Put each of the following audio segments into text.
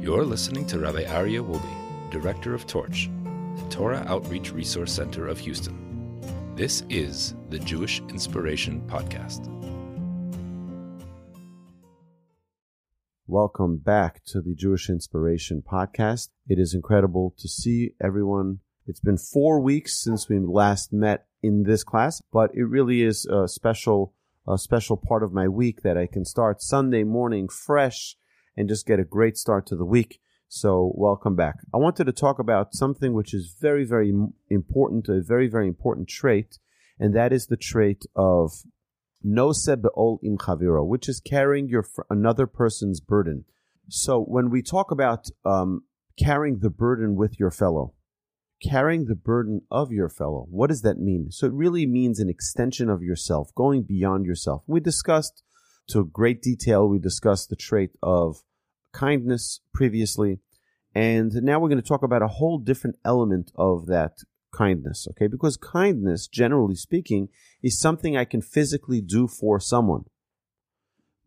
You're listening to Rabbi Aryeh Wolbe, Director of Torch, the Torah Outreach Resource Center of Houston. This is the Jewish Inspiration Podcast. Welcome back to the Jewish Inspiration Podcast. It is incredible to see everyone. It's been four weeks since we last met in this class, but it really is a special, a special part of my week that I can start Sunday morning fresh and just get a great start to the week. So, welcome back. I wanted to talk about something which is very, very important, a very, very important trait, and that is the trait of noseh be'ol im chaviro, which is carrying your another person's burden. So, when we talk about um, carrying the burden with your fellow, carrying the burden of your fellow, what does that mean? So, it really means an extension of yourself, going beyond yourself. We discussed to great detail. We discussed the trait of kindness previously. And now we're going to talk about a whole different element of that kindness, okay? Because kindness, generally speaking, is something I can physically do for someone.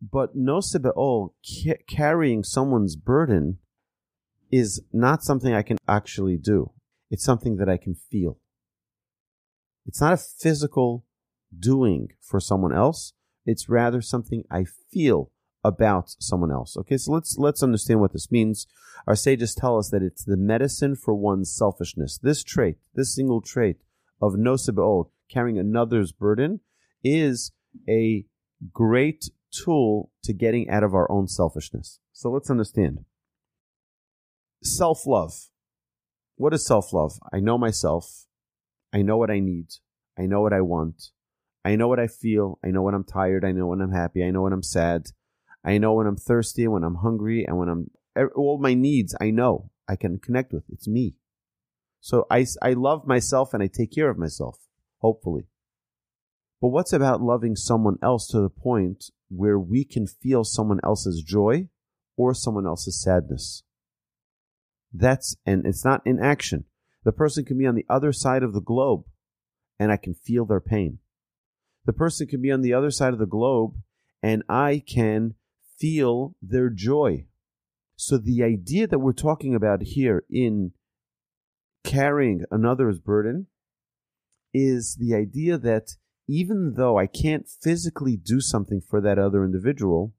But no be'ol, oh, ca- carrying someone's burden, is not something I can actually do. It's something that I can feel. It's not a physical doing for someone else. It's rather something I feel about someone else. Okay, so let's let's understand what this means. Our sages tell us that it's the medicine for one's selfishness. This trait, this single trait of noseh be'ol, carrying another's burden, is a great tool to getting out of our own selfishness. So let's understand. Self love. What is self love? I know myself. I know what I need. I know what I want. I know what I feel. I know when I'm tired. I know when I'm happy. I know when I'm sad. I know when I'm thirsty, when I'm hungry, and when I'm all my needs. I know I can connect with. It's me. So I, I love myself and I take care of myself, hopefully. But what's about loving someone else to the point where we can feel someone else's joy or someone else's sadness? That's, and it's not in action. The person can be on the other side of the globe and I can feel their pain. The person can be on the other side of the globe and I can feel their joy. So the idea that we're talking about here in carrying another's burden is the idea that even though I can't physically do something for that other individual,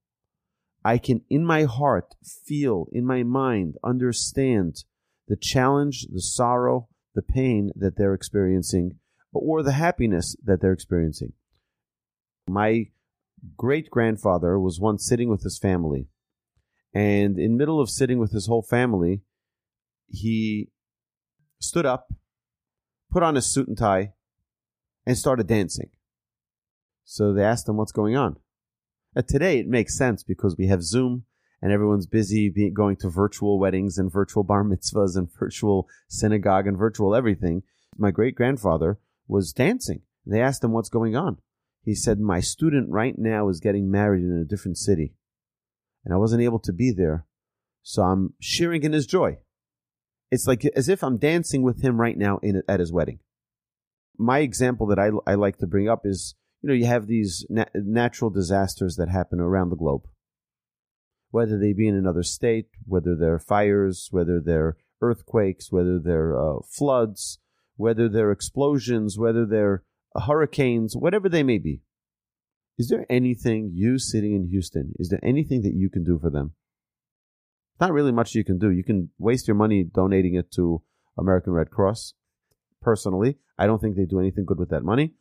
I can in my heart feel, in my mind, understand the challenge, the sorrow, the pain that they're experiencing, or the happiness that they're experiencing. My great grandfather was once sitting with his family, and in middle of sitting with his whole family, he stood up, put on his suit and tie, and started dancing. So they asked him what's going on. Uh, today it makes sense because we have Zoom and everyone's busy being, going to virtual weddings and virtual bar mitzvahs and virtual synagogue and virtual everything. My great grandfather was dancing. They asked him what's going on. He said, My student right now is getting married in a different city, and I wasn't able to be there, so I'm sharing in his joy. It's like as if I'm dancing with him right now in, at his wedding. My example that I, I like to bring up is you know, you have these na- natural disasters that happen around the globe, whether they be in another state, whether they're fires, whether they're earthquakes, whether they're uh, floods, whether they're explosions, whether they're hurricanes, whatever they may be. Is there anything you sitting in Houston, is there anything that you can do for them? Not really much you can do. You can waste your money donating it to American Red Cross. Personally, I don't think they do anything good with that money.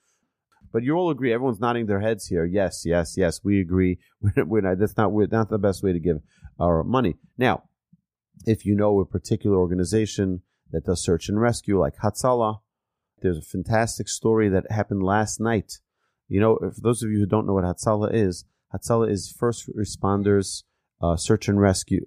But you all agree. Everyone's nodding their heads here. Yes, yes, yes. We agree. We're, not, that's not we're not the best way to give our money. Now, if you know a particular organization that does search and rescue, like Hatzalah, there's a fantastic story that happened last night. You know, for those of you who don't know what Hatzalah is, Hatzalah is first responders uh, search and rescue.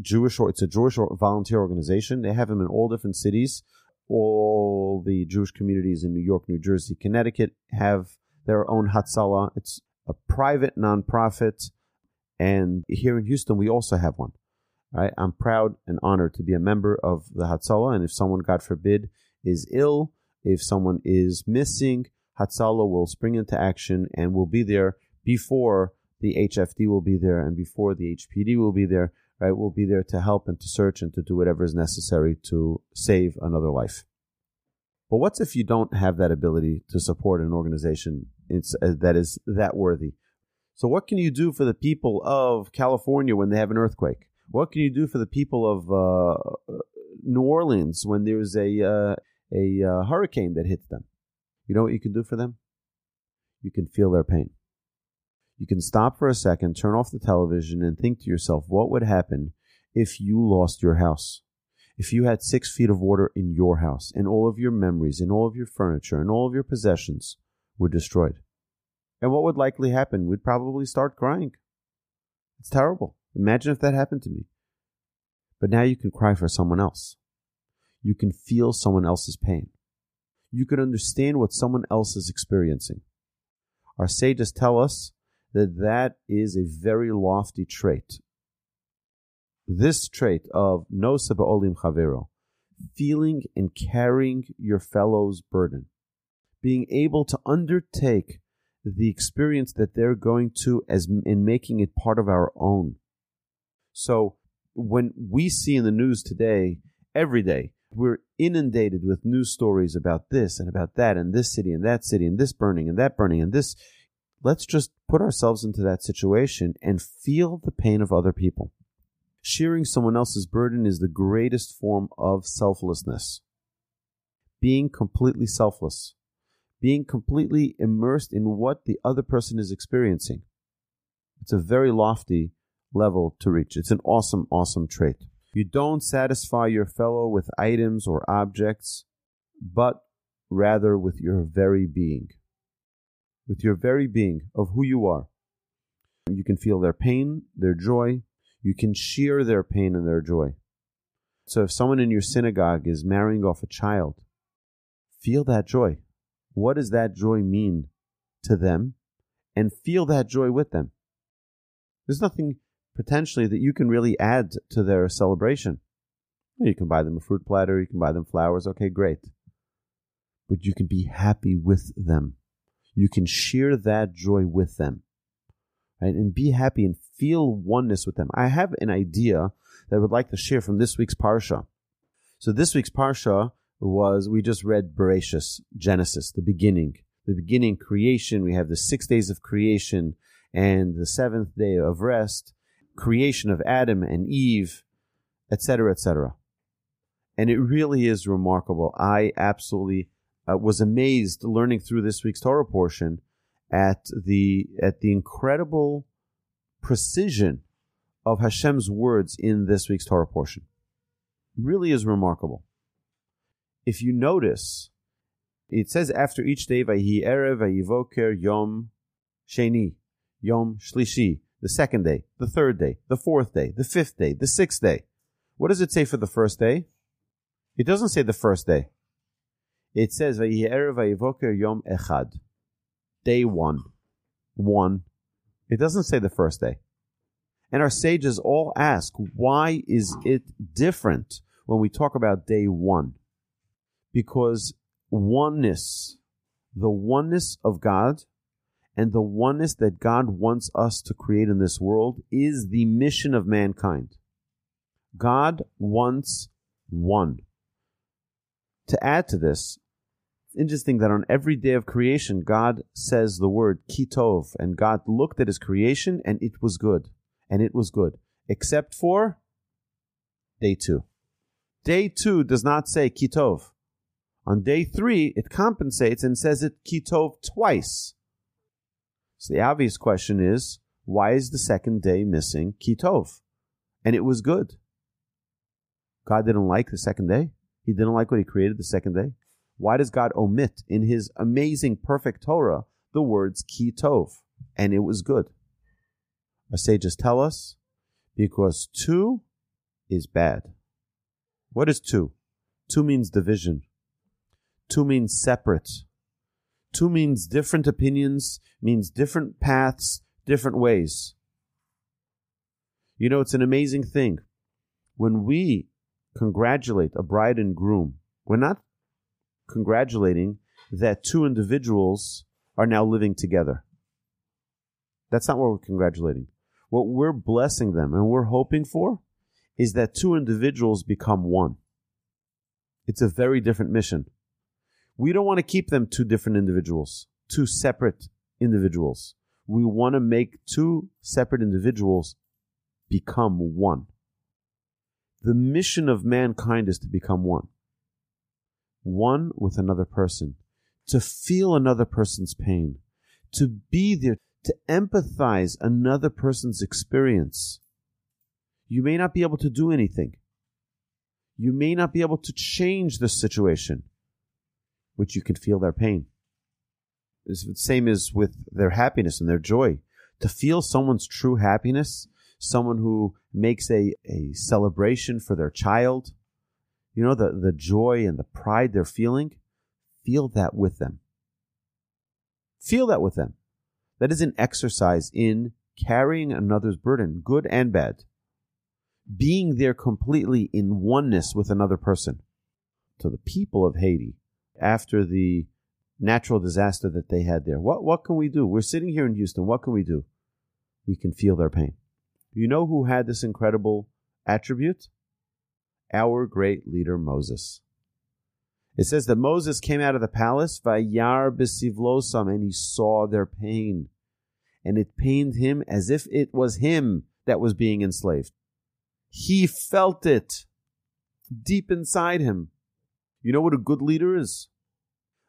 Jewish or it's a Jewish volunteer organization. They have them in all different cities. All the Jewish communities in New York, New Jersey, Connecticut have their own Hatzalah. It's a private nonprofit, and here in Houston we also have one. Right? I'm proud and honored to be a member of the Hatzalah, and if someone, God forbid, is ill if someone is missing, Hatzalah will spring into action and will be there before the HFD will be there and before the HPD will be there, right, will be there to help and to search and to do whatever is necessary to save another life. But what's if you don't have that ability to support an organization uh, that is that worthy? So, what can you do for the people of California when they have an earthquake? What can you do for the people of uh, New Orleans when there's a uh, a uh, hurricane that hits them? You know what you can do for them? You can feel their pain. You can stop for a second, turn off the television, and think to yourself, what would happen if you lost your house? If you had six feet of water in your house, and all of your memories, and all of your furniture, and all of your possessions were destroyed? And what would likely happen? We'd probably start crying. It's terrible. Imagine if that happened to me. But now you can cry for someone else. You can feel someone else's pain. You can understand what someone else is experiencing. Our sages tell us that that is a very lofty trait. This trait of no olim chavero, feeling and carrying your fellow's burden, being able to undertake the experience that they're going to as in making it part of our own. So when we see in the news today, every day, we're inundated with news stories about this and about that and this city and that city and this burning and that burning and this let's just put ourselves into that situation and feel the pain of other people. Sharing someone else's burden is the greatest form of selflessness. Being completely selfless, being completely immersed in what the other person is experiencing. It's a very lofty level to reach. It's an awesome, awesome trait. You don't satisfy your fellow with items or objects, but rather with your very being with your very being of who you are. You can feel their pain, their joy. You can share their pain and their joy. So if someone in your synagogue is marrying off a child, feel that joy. What does that joy mean to them? And feel that joy with them. There's nothing potentially that you can really add to their celebration. You can buy them a fruit platter, you can buy them flowers, okay, great. But you can be happy with them you can share that joy with them right and be happy and feel oneness with them i have an idea that i would like to share from this week's parsha so this week's parsha was we just read Bereshis, Genesis, the beginning, the beginning creation. We have the six days of creation and the seventh day of rest, creation of Adam and Eve, etc., etc. And it really is remarkable. I absolutely uh, was amazed learning through this week's Torah portion at the at the incredible precision of Hashem's words in this week's Torah portion. Really is remarkable. If you notice, it says after each day, Vayi Erev, Vayivoker, Yom Sheni, Yom Shlishi, the second day, the third day, the fourth day, the fifth day, the sixth day. What does it say for the first day? It doesn't say the first day. It says Yom Echad. Day one. One. It doesn't say the first day. And our sages all ask, why is it different when we talk about day one? Because oneness, the oneness of God, and the oneness that God wants us to create in this world is the mission of mankind. God wants one. To add to this, it's interesting that on every day of creation, God says the word kitov, and God looked at his creation and it was good. And it was good. Except for day two. Day two does not say kitov. On day three, it compensates and says it kitov twice. So the obvious question is, why is the second day missing kitov? And it was good. God didn't like the second day. He didn't like what he created the second day. Why does God omit in his amazing perfect Torah the words ki tov? And it was good. Our sages tell us because two is bad. What is two? Two means division. Two means separate. Two means different opinions, means different paths, different ways. You know, it's an amazing thing. When we congratulate a bride and groom, we're not congratulating that two individuals are now living together. That's not what we're congratulating. What we're blessing them and we're hoping for is that two individuals become one. It's a very different mission. We don't want to keep them two different individuals, two separate individuals. We want to make two separate individuals become one. The mission of mankind is to become one. One with another person, to feel another person's pain, to be there, to empathize another person's experience. You may not be able to do anything. You may not be able to change the situation, but you can feel their pain. It's the same as with their happiness and their joy. To feel someone's true happiness, someone who makes a, a celebration for their child, you know, the, the joy and the pride they're feeling, feel that with them. Feel that with them. That is an exercise in carrying another's burden, good and bad. Being there completely in oneness with another person. To the people of Haiti, after the natural disaster that they had there, what, what can we do? We're sitting here in Houston. What can we do? We can feel their pain. You know who had this incredible attribute? Our great leader Moses. It says that Moses came out of the palace, Vayar besivlosam, and he saw their pain. And it pained him as if it was him that was being enslaved. He felt it deep inside him. You know what a good leader is?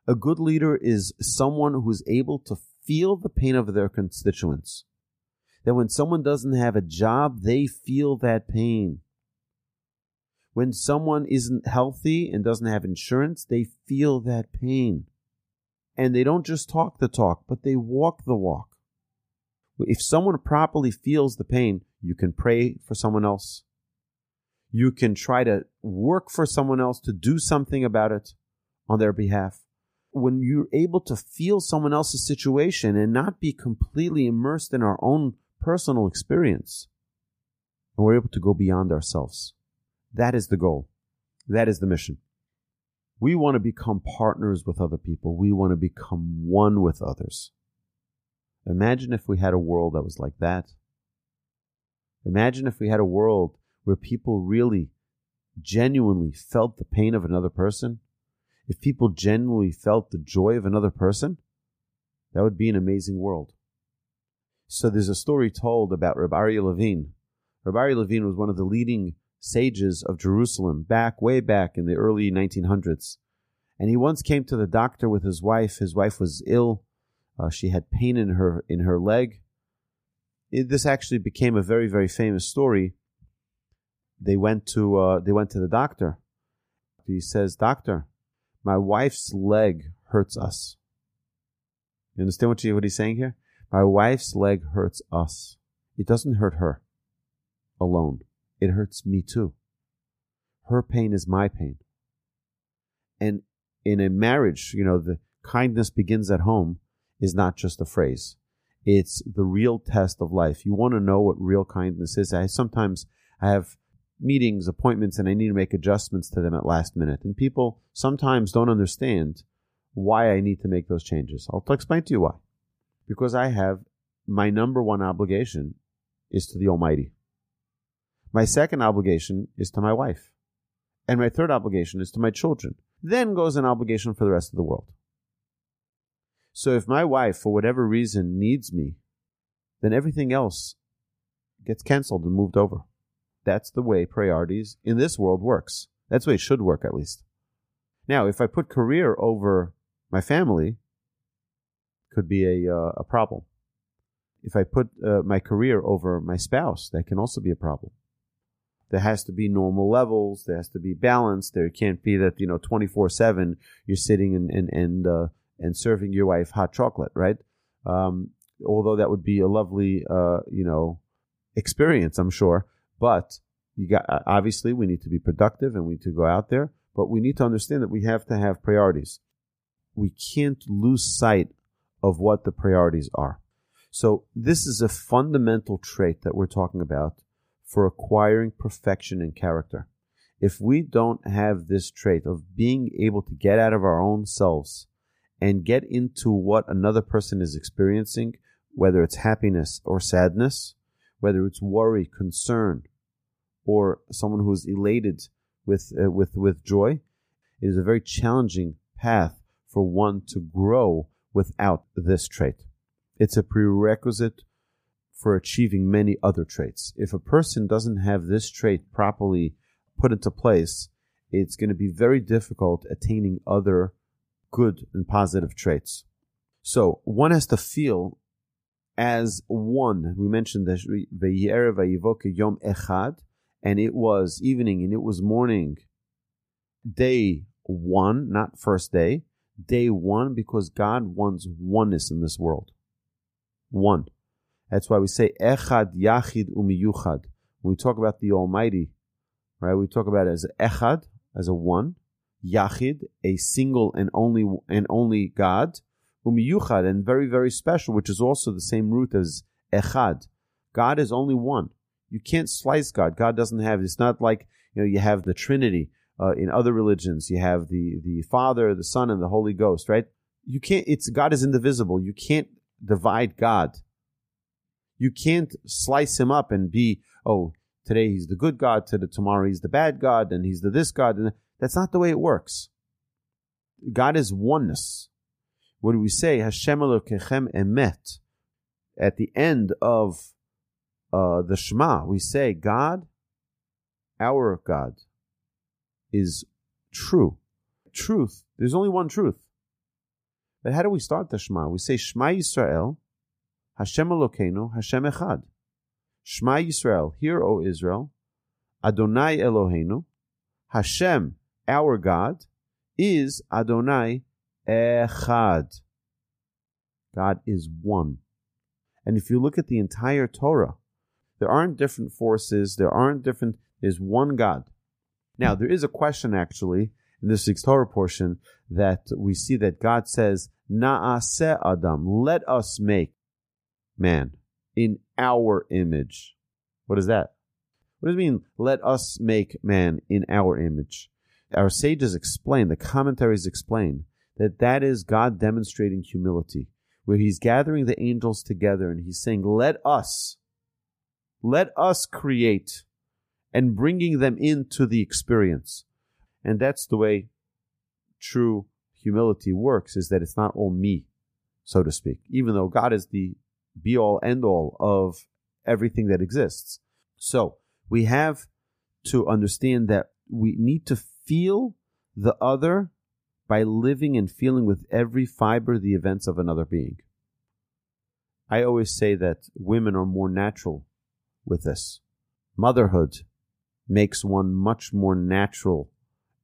A good leader is someone who is able to feel the pain of their constituents. That when someone doesn't have a job, they feel that pain. When someone isn't healthy and doesn't have insurance, they feel that pain. And they don't just talk the talk, but they walk the walk. If someone properly feels the pain, you can pray for someone else. You can try to work for someone else to do something about it on their behalf. When you're able to feel someone else's situation and not be completely immersed in our own personal experience, and we're able to go beyond ourselves. That is the goal. That is the mission. We want to become partners with other people. We want to become one with others. Imagine if we had a world that was like that. Imagine if we had a world where people really genuinely felt the pain of another person. If people genuinely felt the joy of another person, that would be an amazing world. So there's a story told about Rabbi Aryeh Levine. Rabbi Aryeh Levine was one of the leading sages of Jerusalem back, way back in the early 1900s. And he once came to the doctor with his wife. His wife was ill. Uh, she had pain in her in her leg. It, this actually became a very very famous story. They went to uh, they went to the doctor. He says, "Doctor, my wife's leg hurts us." You understand what, you, what he's saying here? My wife's leg hurts us. It doesn't hurt her alone it hurts me too. Her pain is my pain. And in a marriage, you know, the kindness begins at home is not just a phrase. It's the real test of life. You want to know what real kindness is. I sometimes I have meetings, appointments, and I need to make adjustments to them at last minute. And people sometimes don't understand why I need to make those changes. I'll explain to you why. Because I have my number one obligation is to the Almighty. My second obligation is to my wife. And my third obligation is to my children. Then goes an obligation for the rest of the world. So if my wife, for whatever reason, needs me, then everything else gets canceled and moved over. That's the way priorities in this world works. That's the way it should work, at least. Now, if I put career over my family, could be a, uh, a problem. If I put uh, my career over my spouse, that can also be a problem there has to be normal levels. There has to be balance. There can't be that you know twenty four seven you're sitting and and and uh, and serving your wife hot chocolate, right? Um, although that would be a lovely uh, you know experience, I'm sure. But you got uh, obviously we need to be productive and we need to go out there. But we need to understand that we have to have priorities. We can't lose sight of what the priorities are. So this is a fundamental trait that we're talking about for acquiring perfection in character. If we don't have this trait of being able to get out of our own selves and get into what another person is experiencing, whether it's happiness or sadness, whether it's worry, concern, or someone who is elated with uh, with with joy. It is a very challenging path for one to grow without this trait. It's a prerequisite for achieving many other traits. If a person doesn't have this trait properly put into place, it's going to be very difficult attaining other good and positive traits. So one has to feel as one. We mentioned that Yom Echad, and it was evening and it was morning, day one, not first day, day one, because God wants oneness in this world. One. That's why we say Echad, Yachid, Umiyuchad. When we talk about the Almighty, right, we talk about as Echad, as a one, Yachid, a single and only and only God, Umiyuchad, and very, very special, which is also the same root as Echad. God is only one. You can't slice God. God doesn't have, it's not like, you know, you have the Trinity. Uh, in other religions, you have the, the Father, the Son, and the Holy Ghost, right? You can't, it's, God is indivisible. You can't divide God. You can't slice him up and be, oh, today he's the good God, today, tomorrow he's the bad God, and he's the this God. And that's not the way it works. God is oneness. What do we say? Hashem Elokechem emet. At the end of uh, the Shema, we say, God, our God, is true. Truth. There's only one truth. But how do we start the Shema? We say Shema Yisrael, Hashem Elokeinu, Hashem Echad. Shema Yisrael, hear, O Israel, Adonai Eloheinu, Hashem, our God, is Adonai Echad. God is one. And if you look at the entire Torah, there aren't different forces, there aren't different, there's one God. Now, there is a question actually in this week's Torah portion that we see that God says, Na'aseh Adam, let us make man in our image. What is that? What does it mean, let us make man in our image? Our sages explain, the commentaries explain, that that is God demonstrating humility, where he's gathering the angels together and he's saying, let us, let us create and bringing them into the experience. And that's the way true humility works, is that it's not all me, so to speak, even though God is the be all end all of everything that exists. So we have to understand that we need to feel the other by living and feeling with every fiber the events of another being. I always say that women are more natural with this. Motherhood makes one much more natural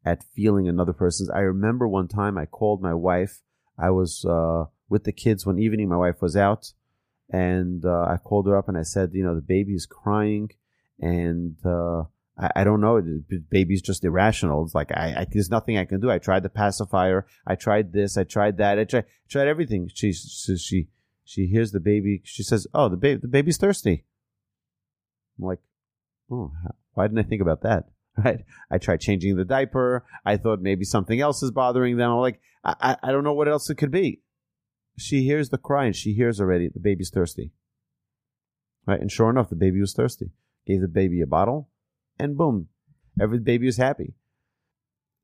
at feeling another person's. I remember one time I called my wife. I was uh, with the kids one evening. My wife was out, and uh, I called her up and I said, you know, the baby is crying, and uh, I, I, don't know, baby's just irrational. It's like I, I, there's nothing I can do. I tried the pacifier, I tried this, I tried that, I tried, tried everything. She, she, she, she hears the baby. She says, "Oh, the baby, the baby's thirsty." I'm like, "Oh, why didn't I think about that?" Right? I tried changing the diaper. I thought maybe something else is bothering them. I'm like, I, I, I don't know what else it could be she hears the cry and she hears already the baby's thirsty. Right? And sure enough, the baby was thirsty. Gave the baby a bottle, and boom, every baby is happy.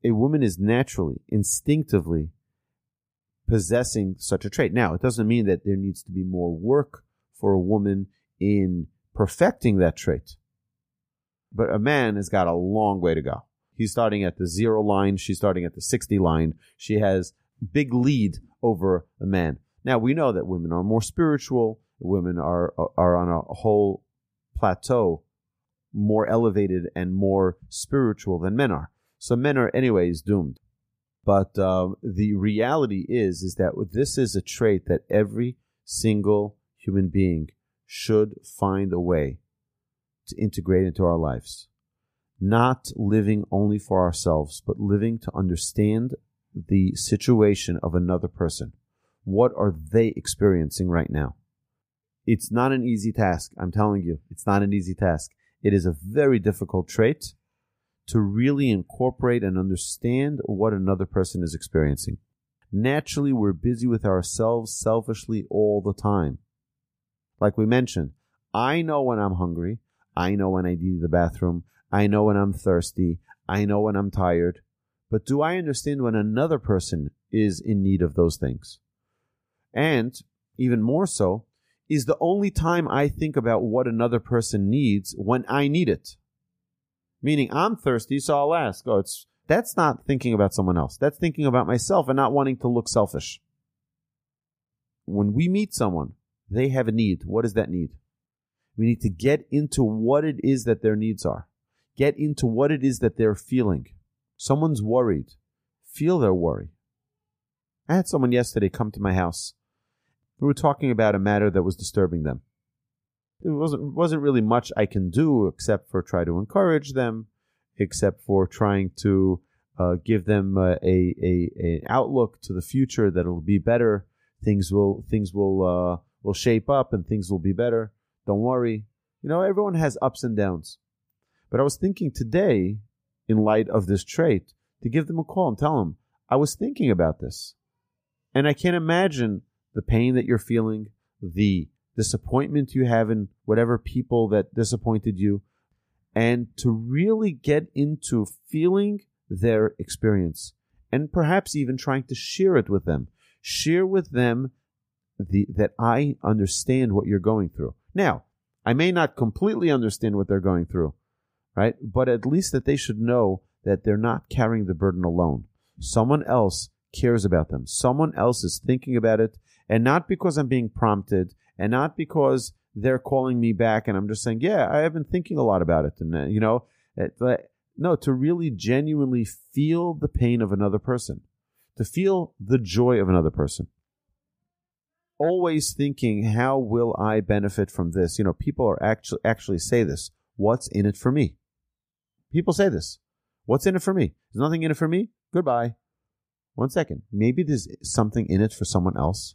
A woman is naturally, instinctively possessing such a trait. Now, it doesn't mean that there needs to be more work for a woman in perfecting that trait. But a man has got a long way to go. He's starting at the zero line. She's starting at the 60 line. She has big lead over a man. Now we know that women are more spiritual. Women are are on a whole plateau, more elevated and more spiritual than men are. So men are anyways doomed. But uh, the reality is is that this is a trait that every single human being should find a way to integrate into our lives. Not living only for ourselves, but living to understand the situation of another person. What are they experiencing right now? It's not an easy task. I'm telling you, it's not an easy task. It is a very difficult trait to really incorporate and understand what another person is experiencing. Naturally, we're busy with ourselves selfishly all the time. Like we mentioned, I know when I'm hungry. I know when I need the bathroom. I know when I'm thirsty. I know when I'm tired. But do I understand when another person is in need of those things? And even more so, is the only time I think about what another person needs when I need it. Meaning I'm thirsty, so I'll ask. Oh, it's that's not thinking about someone else. That's thinking about myself and not wanting to look selfish. When we meet someone, they have a need. What is that need? We need to get into what it is that their needs are. Get into what it is that they're feeling. Someone's worried. Feel their worry. I had someone yesterday come to my house. We were talking about a matter that was disturbing them. There wasn't wasn't really much I can do except for try to encourage them, except for trying to uh, give them uh, a, a an outlook to the future that it'll be better. Things will things will uh, will shape up and things will be better. Don't worry. You know, everyone has ups and downs. But I was thinking today, in light of this trait, to give them a call and tell them, I was thinking about this. And I can't imagine the pain that you're feeling, the disappointment you have in whatever people that disappointed you, and to really get into feeling their experience and perhaps even trying to share it with them. Share with them the, that I understand what you're going through. Now, I may not completely understand what they're going through, right? But at least that they should know that they're not carrying the burden alone. Someone else cares about them. Someone else is thinking about it, and not because I'm being prompted, and not because they're calling me back and I'm just saying, yeah, I have been thinking a lot about it, and uh, you know, it, no, to really genuinely feel the pain of another person, to feel the joy of another person. Always thinking, how will I benefit from this? You know, people are actually actually say this. What's in it for me? People say this. What's in it for me? There's nothing in it for me. Goodbye. One second. Maybe there's something in it for someone else.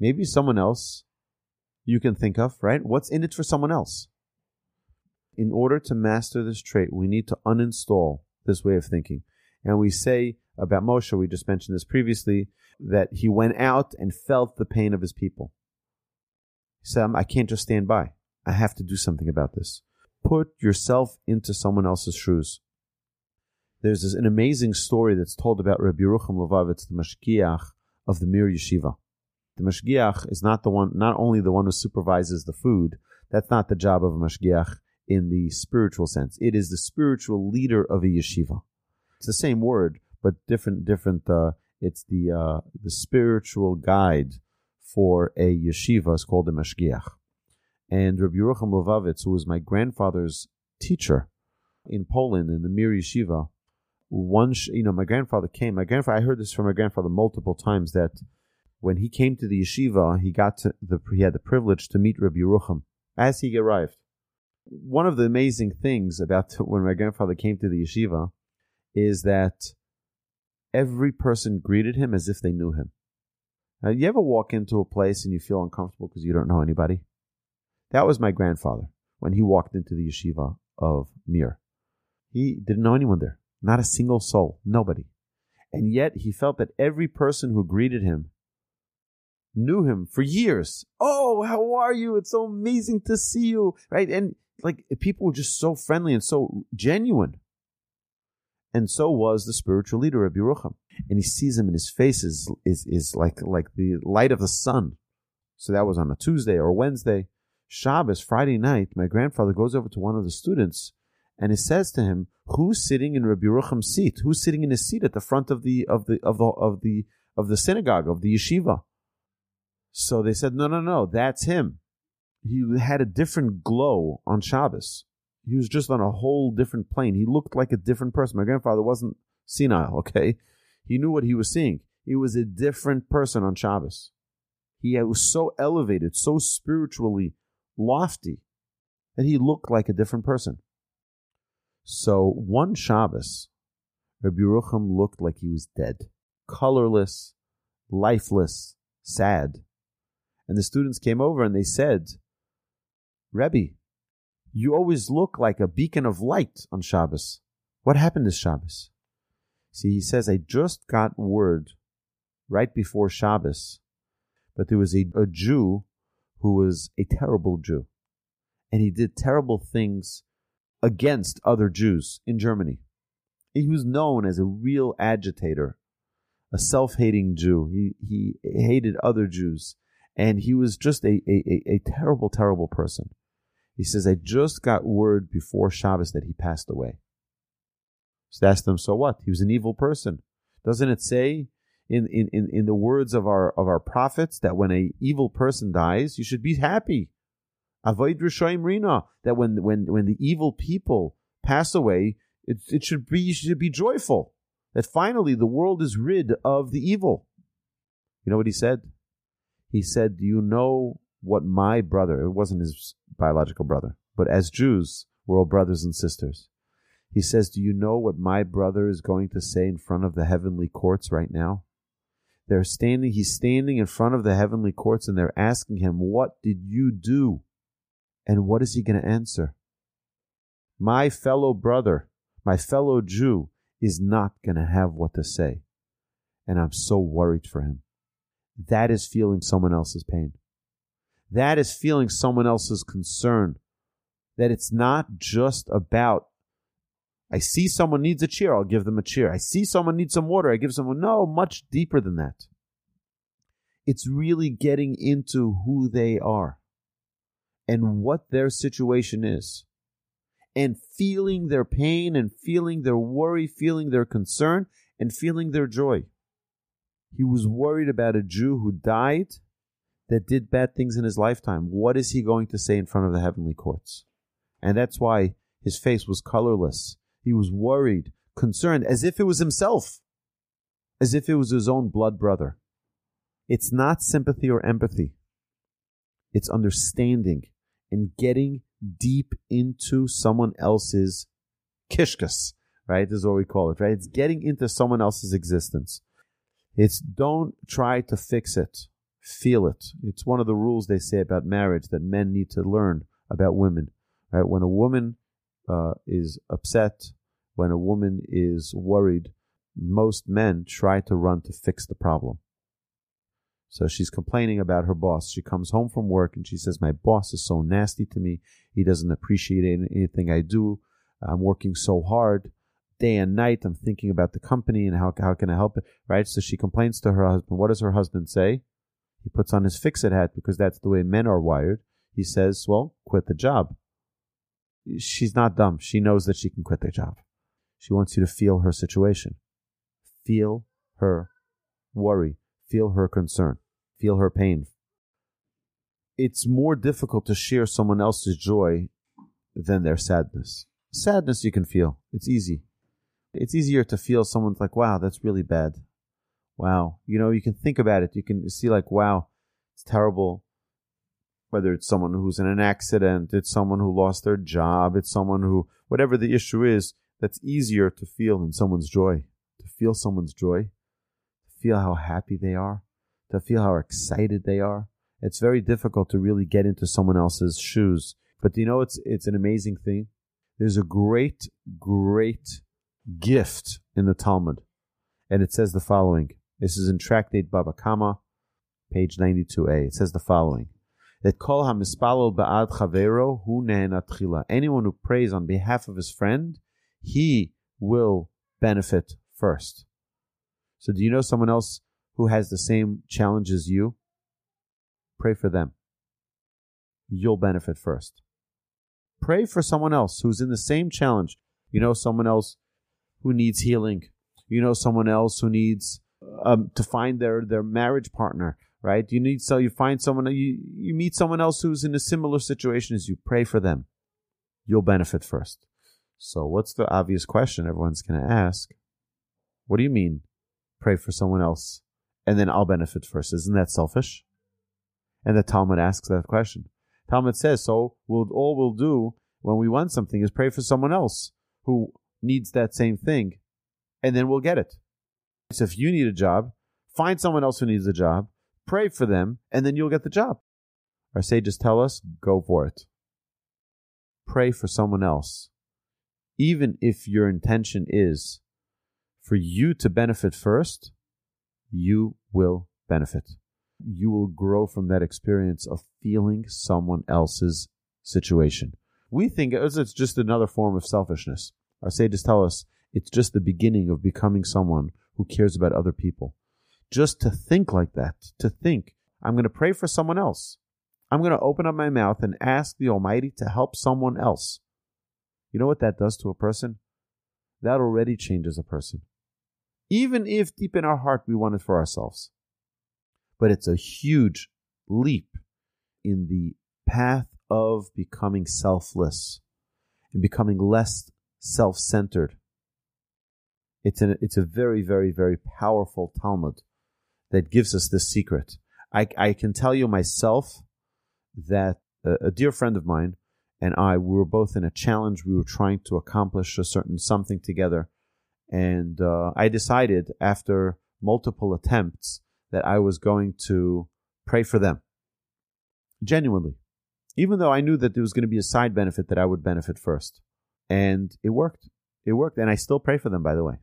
Maybe someone else you can think of, right? What's in it for someone else? In order to master this trait, we need to uninstall this way of thinking. And we say about Moshe, we just mentioned this previously, that he went out and felt the pain of his people. He said, I can't just stand by. I have to do something about this. Put yourself into someone else's shoes. There's this, an amazing story that's told about Rabbi Yerucham Levovitz, the mashgiach of the Mir Yeshiva. The mashgiach is not the one, not only the one who supervises the food. That's not the job of a mashgiach in the spiritual sense. It is the spiritual leader of a yeshiva. It's the same word, but different. Different. Uh, it's the uh, the spiritual guide for a yeshiva is called a mashgiach. And Rabbi Yerucham Levovitz, who was my grandfather's teacher in Poland in the Mir Yeshiva, once you know, my grandfather came. My grandfather, I heard this from my grandfather multiple times that when he came to the yeshiva, he got to the he had the privilege to meet Rabbi Yerucham as he arrived. One of the amazing things about when my grandfather came to the yeshiva is that every person greeted him as if they knew him. Now, you ever walk into a place and you feel uncomfortable because you don't know anybody? That was my grandfather when he walked into the yeshiva of Mir. He didn't know anyone there. Not a single soul, nobody. And yet he felt that every person who greeted him knew him for years. Oh, how are you? It's so amazing to see you. Right. And like people were just so friendly and so genuine. And so was the spiritual leader of Yerucham. And he sees him and his face is, is, is like, like the light of the sun. So that was on a Tuesday or Wednesday. Shabbos, Friday night, my grandfather goes over to one of the students and he says to him, "Who's sitting in Rabbi Yerucham's seat? Who's sitting in his seat at the front of the of the of the of the of the synagogue of the yeshiva?" So they said, "No, no, no, that's him. He had a different glow on Shabbos. He was just on a whole different plane. He looked like a different person. My grandfather wasn't senile. Okay, he knew what he was seeing. He was a different person on Shabbos. He was so elevated, so spiritually lofty, that he looked like a different person." So one Shabbos, Rabbi Yerucham looked like he was dead, colorless, lifeless, sad. And the students came over and they said, Rebbe, you always look like a beacon of light on Shabbos. What happened this Shabbos? See, he says, I just got word right before Shabbos, but there was a, a Jew who was a terrible Jew. And he did terrible things against other Jews in Germany. He was known as a real agitator, a self hating Jew. He, he hated other Jews, and he was just a, a, a terrible, terrible person. He says, I just got word before Shabbos that he passed away. So asked him, so what? He was an evil person. Doesn't it say in, in, in, in the words of our of our prophets that when a evil person dies, you should be happy. Avoid Rishoim Rina, that when when when the evil people pass away, it, it should be you should be joyful. That finally the world is rid of the evil. You know what he said? He said, Do you know what my brother, it wasn't his biological brother, but as Jews, we're all brothers and sisters. He says, Do you know what my brother is going to say in front of the heavenly courts right now? They're standing, he's standing in front of the heavenly courts and they're asking him, What did you do? And what is he going to answer? My fellow brother, my fellow Jew, is not going to have what to say. And I'm so worried for him. That is feeling someone else's pain. That is feeling someone else's concern. That it's not just about, I see someone needs a cheer, I'll give them a cheer. I see someone needs some water, I give someone, no, much deeper than that. It's really getting into who they are and what their situation is and feeling their pain and feeling their worry, feeling their concern and feeling their joy. He was worried about a Jew who died that did bad things in his lifetime. What is he going to say in front of the heavenly courts? And that's why his face was colorless. He was worried, concerned, as if it was himself, as if it was his own blood brother. It's not sympathy or empathy, it's understanding and getting deep into someone else's kishkas, right? This is what we call it, right? It's getting into someone else's existence. It's don't try to fix it. Feel it. It's one of the rules they say about marriage that men need to learn about women. Right? When a woman uh, is upset, when a woman is worried, most men try to run to fix the problem. So she's complaining about her boss. She comes home from work and she says, My boss is so nasty to me. He doesn't appreciate anything I do. I'm working so hard day and night. I'm thinking about the company and how, how can I help it, right? So she complains to her husband. What does her husband say? He puts on his fix it hat because that's the way men are wired. He says, Well, quit the job. She's not dumb. She knows that she can quit the job. She wants you to feel her situation. Feel her worry feel her concern, feel her pain. It's more difficult to share someone else's joy than their sadness. Sadness you can feel. It's easy. It's easier to feel someone's like, wow, that's really bad. Wow. You know, you can think about it. You can see, like, wow, it's terrible. Whether it's someone who's in an accident, it's someone who lost their job, it's someone who, whatever the issue is, that's easier to feel than someone's joy. To feel someone's joy feel how happy they are, to feel how excited they are. It's very difficult to really get into someone else's shoes. But you know, it's it's an amazing thing. There's a great, great gift in the Talmud, and it says the following. This is in Tractate Baba Kama, page 92a. It says the following: that kol hamispalel ba'ad chavero hu tchila. Anyone who prays on behalf of his friend, he will benefit first. So, do you know someone else who has the same challenge as you? Pray for them. You'll benefit first. Pray for someone else who's in the same challenge. You know, someone else who needs healing. You know, someone else who needs um, to find their, their marriage partner, right? You need so you find someone you you meet someone else who's in a similar situation as you. Pray for them. You'll benefit first. So, what's the obvious question everyone's going to ask? What do you mean? pray for someone else, and then I'll benefit first. Isn't that selfish? And the Talmud asks that question. Talmud says, so we'll, all we'll do when we want something is pray for someone else who needs that same thing, and then we'll get it. So if you need a job, find someone else who needs a job, pray for them, and then you'll get the job. Our sages tell us, go for it. Pray for someone else. Even if your intention is for you to benefit first, you will benefit. You will grow from that experience of feeling someone else's situation. We think oh, it's just another form of selfishness. Our sages tell us it's just the beginning of becoming someone who cares about other people. Just to think like that, to think, I'm going to pray for someone else. I'm going to open up my mouth and ask the Almighty to help someone else. You know what that does to a person? That already changes a person. Even if deep in our heart we want it for ourselves. But it's a huge leap in the path of becoming selfless and becoming less self centered. It's, an, it's a very, very, very powerful Talmud that gives us this secret. I, I can tell you myself that a, a dear friend of mine and I, we were both in a challenge. We were trying to accomplish a certain something together. And uh, I decided after multiple attempts that I was going to pray for them. Genuinely. Even though I knew that there was going to be a side benefit that I would benefit first. And it worked. It worked. And I still pray for them, by the way.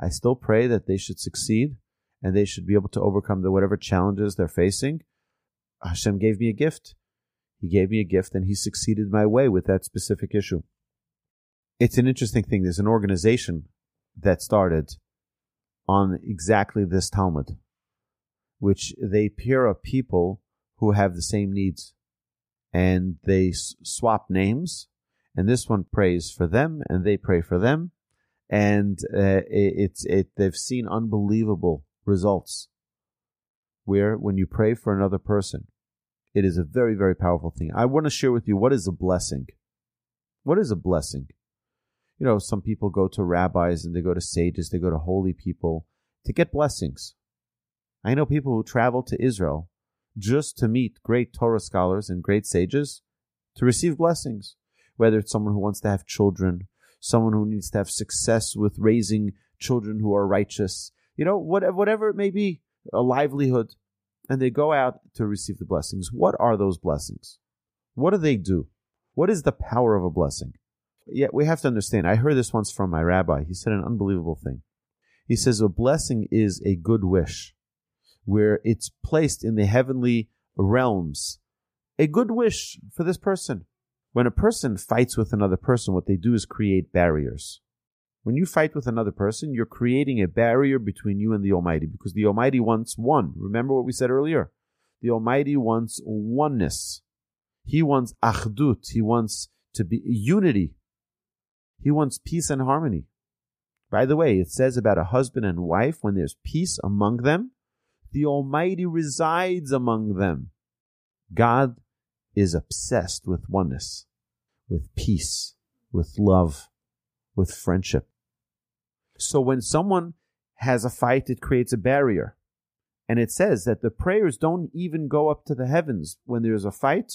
I still pray that they should succeed and they should be able to overcome the whatever challenges they're facing. Hashem gave me a gift. He gave me a gift and he succeeded my way with that specific issue. It's an interesting thing. There's an organization that started on exactly this Talmud, which they pair up people who have the same needs and they s- swap names. And this one prays for them and they pray for them. And uh, it, it's it they've seen unbelievable results where when you pray for another person it is a very, very powerful thing. I want to share with you what is a blessing. What is a blessing? You know, some people go to rabbis and they go to sages, they go to holy people to get blessings. I know people who travel to Israel just to meet great Torah scholars and great sages to receive blessings. Whether it's someone who wants to have children, someone who needs to have success with raising children who are righteous, you know, whatever it may be, a livelihood and they go out to receive the blessings. What are those blessings? What do they do? What is the power of a blessing? Yet we have to understand. I heard this once from my rabbi. He said an unbelievable thing. He says a blessing is a good wish where it's placed in the heavenly realms. A good wish for this person. When a person fights with another person, what they do is create barriers. When you fight with another person, you're creating a barrier between you and the Almighty because the Almighty wants one. Remember what we said earlier? The Almighty wants oneness. He wants achdut. He wants to be unity. He wants peace and harmony. By the way, it says about a husband and wife when there's peace among them, the Almighty resides among them. God is obsessed with oneness, with peace, with love, with friendship. So when someone has a fight, it creates a barrier. And it says that the prayers don't even go up to the heavens when there's a fight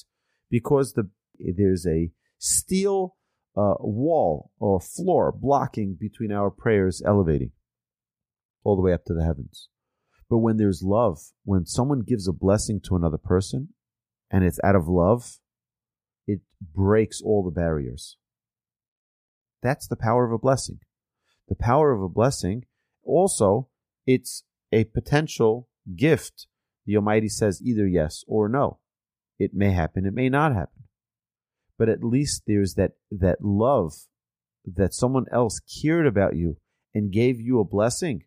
because the, there's a steel uh, wall or floor blocking between our prayers elevating all the way up to the heavens. But when there's love, when someone gives a blessing to another person and it's out of love, it breaks all the barriers. That's the power of a blessing the power of a blessing. Also, it's a potential gift. The Almighty says either yes or no. It may happen, it may not happen. But at least there's that, that love that someone else cared about you and gave you a blessing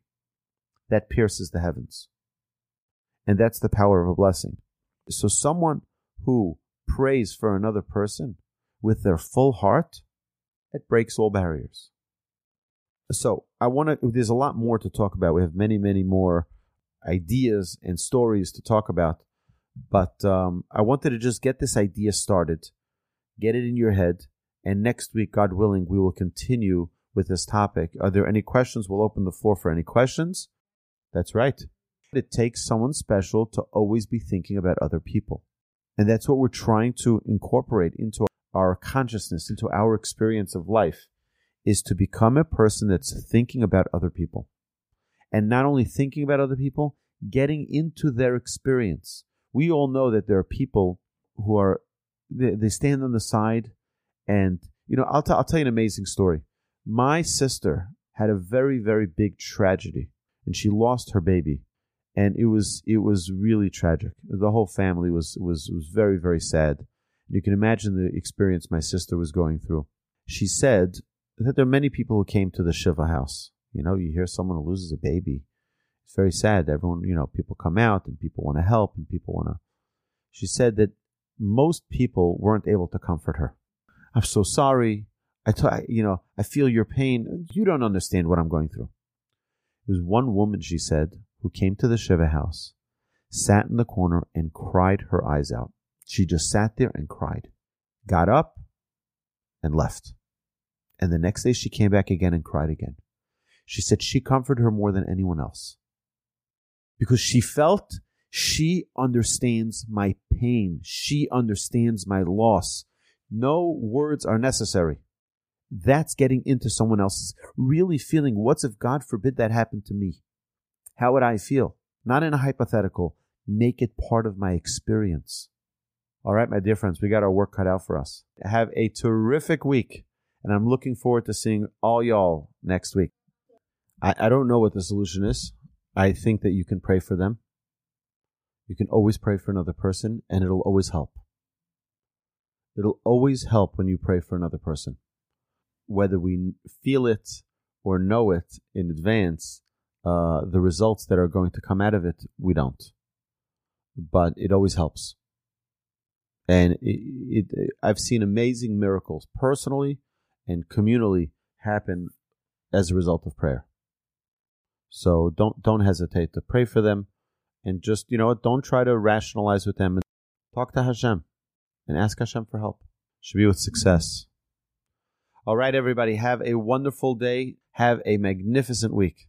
that pierces the heavens. And that's the power of a blessing. So someone who prays for another person with their full heart, it breaks all barriers. So I want to. There's a lot more to talk about. We have many, many more ideas and stories to talk about, but um, I wanted to just get this idea started, get it in your head, and next week, God willing, we will continue with this topic. Are there any questions? We'll open the floor for any questions. That's right. It takes someone special to always be thinking about other people. And that's what we're trying to incorporate into our consciousness, into our experience of life is to become a person that's thinking about other people. And not only thinking about other people, getting into their experience. We all know that there are people who are, they, they stand on the side and, you know, I'll, t- I'll tell you an amazing story. My sister had a very, very big tragedy and she lost her baby. And it was, it was really tragic. The whole family was, was, was very, very sad. You can imagine the experience my sister was going through. She said that there are many people who came to the Shiva house. You know, you hear someone who loses a baby. It's very sad. Everyone, you know, people come out and people want to help and people want to. She said that most people weren't able to comfort her. I'm so sorry. I, t- you know, I feel your pain. You don't understand what I'm going through. There was one woman, she said, who came to the Shiva house, sat in the corner and cried her eyes out. She just sat there and cried, got up and left. And the next day she came back again and cried again. She said she comforted her more than anyone else because she felt she understands my pain. She understands my loss. No words are necessary. That's getting into someone else's really feeling. What's if God forbid that happened to me? How would I feel? Not in a hypothetical. Make it part of my experience. All right, my dear friends, we got our work cut out for us. Have a terrific week, and I'm looking forward to seeing all y'all next week. I, I don't know what the solution is. I think that you can pray for them. You can always pray for another person, and it'll always help. It'll always help when you pray for another person. Whether we feel it or know it in advance, uh, the results that are going to come out of it, we don't. But it always helps. And it, it, I've seen amazing miracles personally and communally happen as a result of prayer. So don't don't hesitate to pray for them, and just you know don't try to rationalize with them. Talk to Hashem and ask Hashem for help. Should be with success. All right, everybody, have a wonderful day. Have a magnificent week.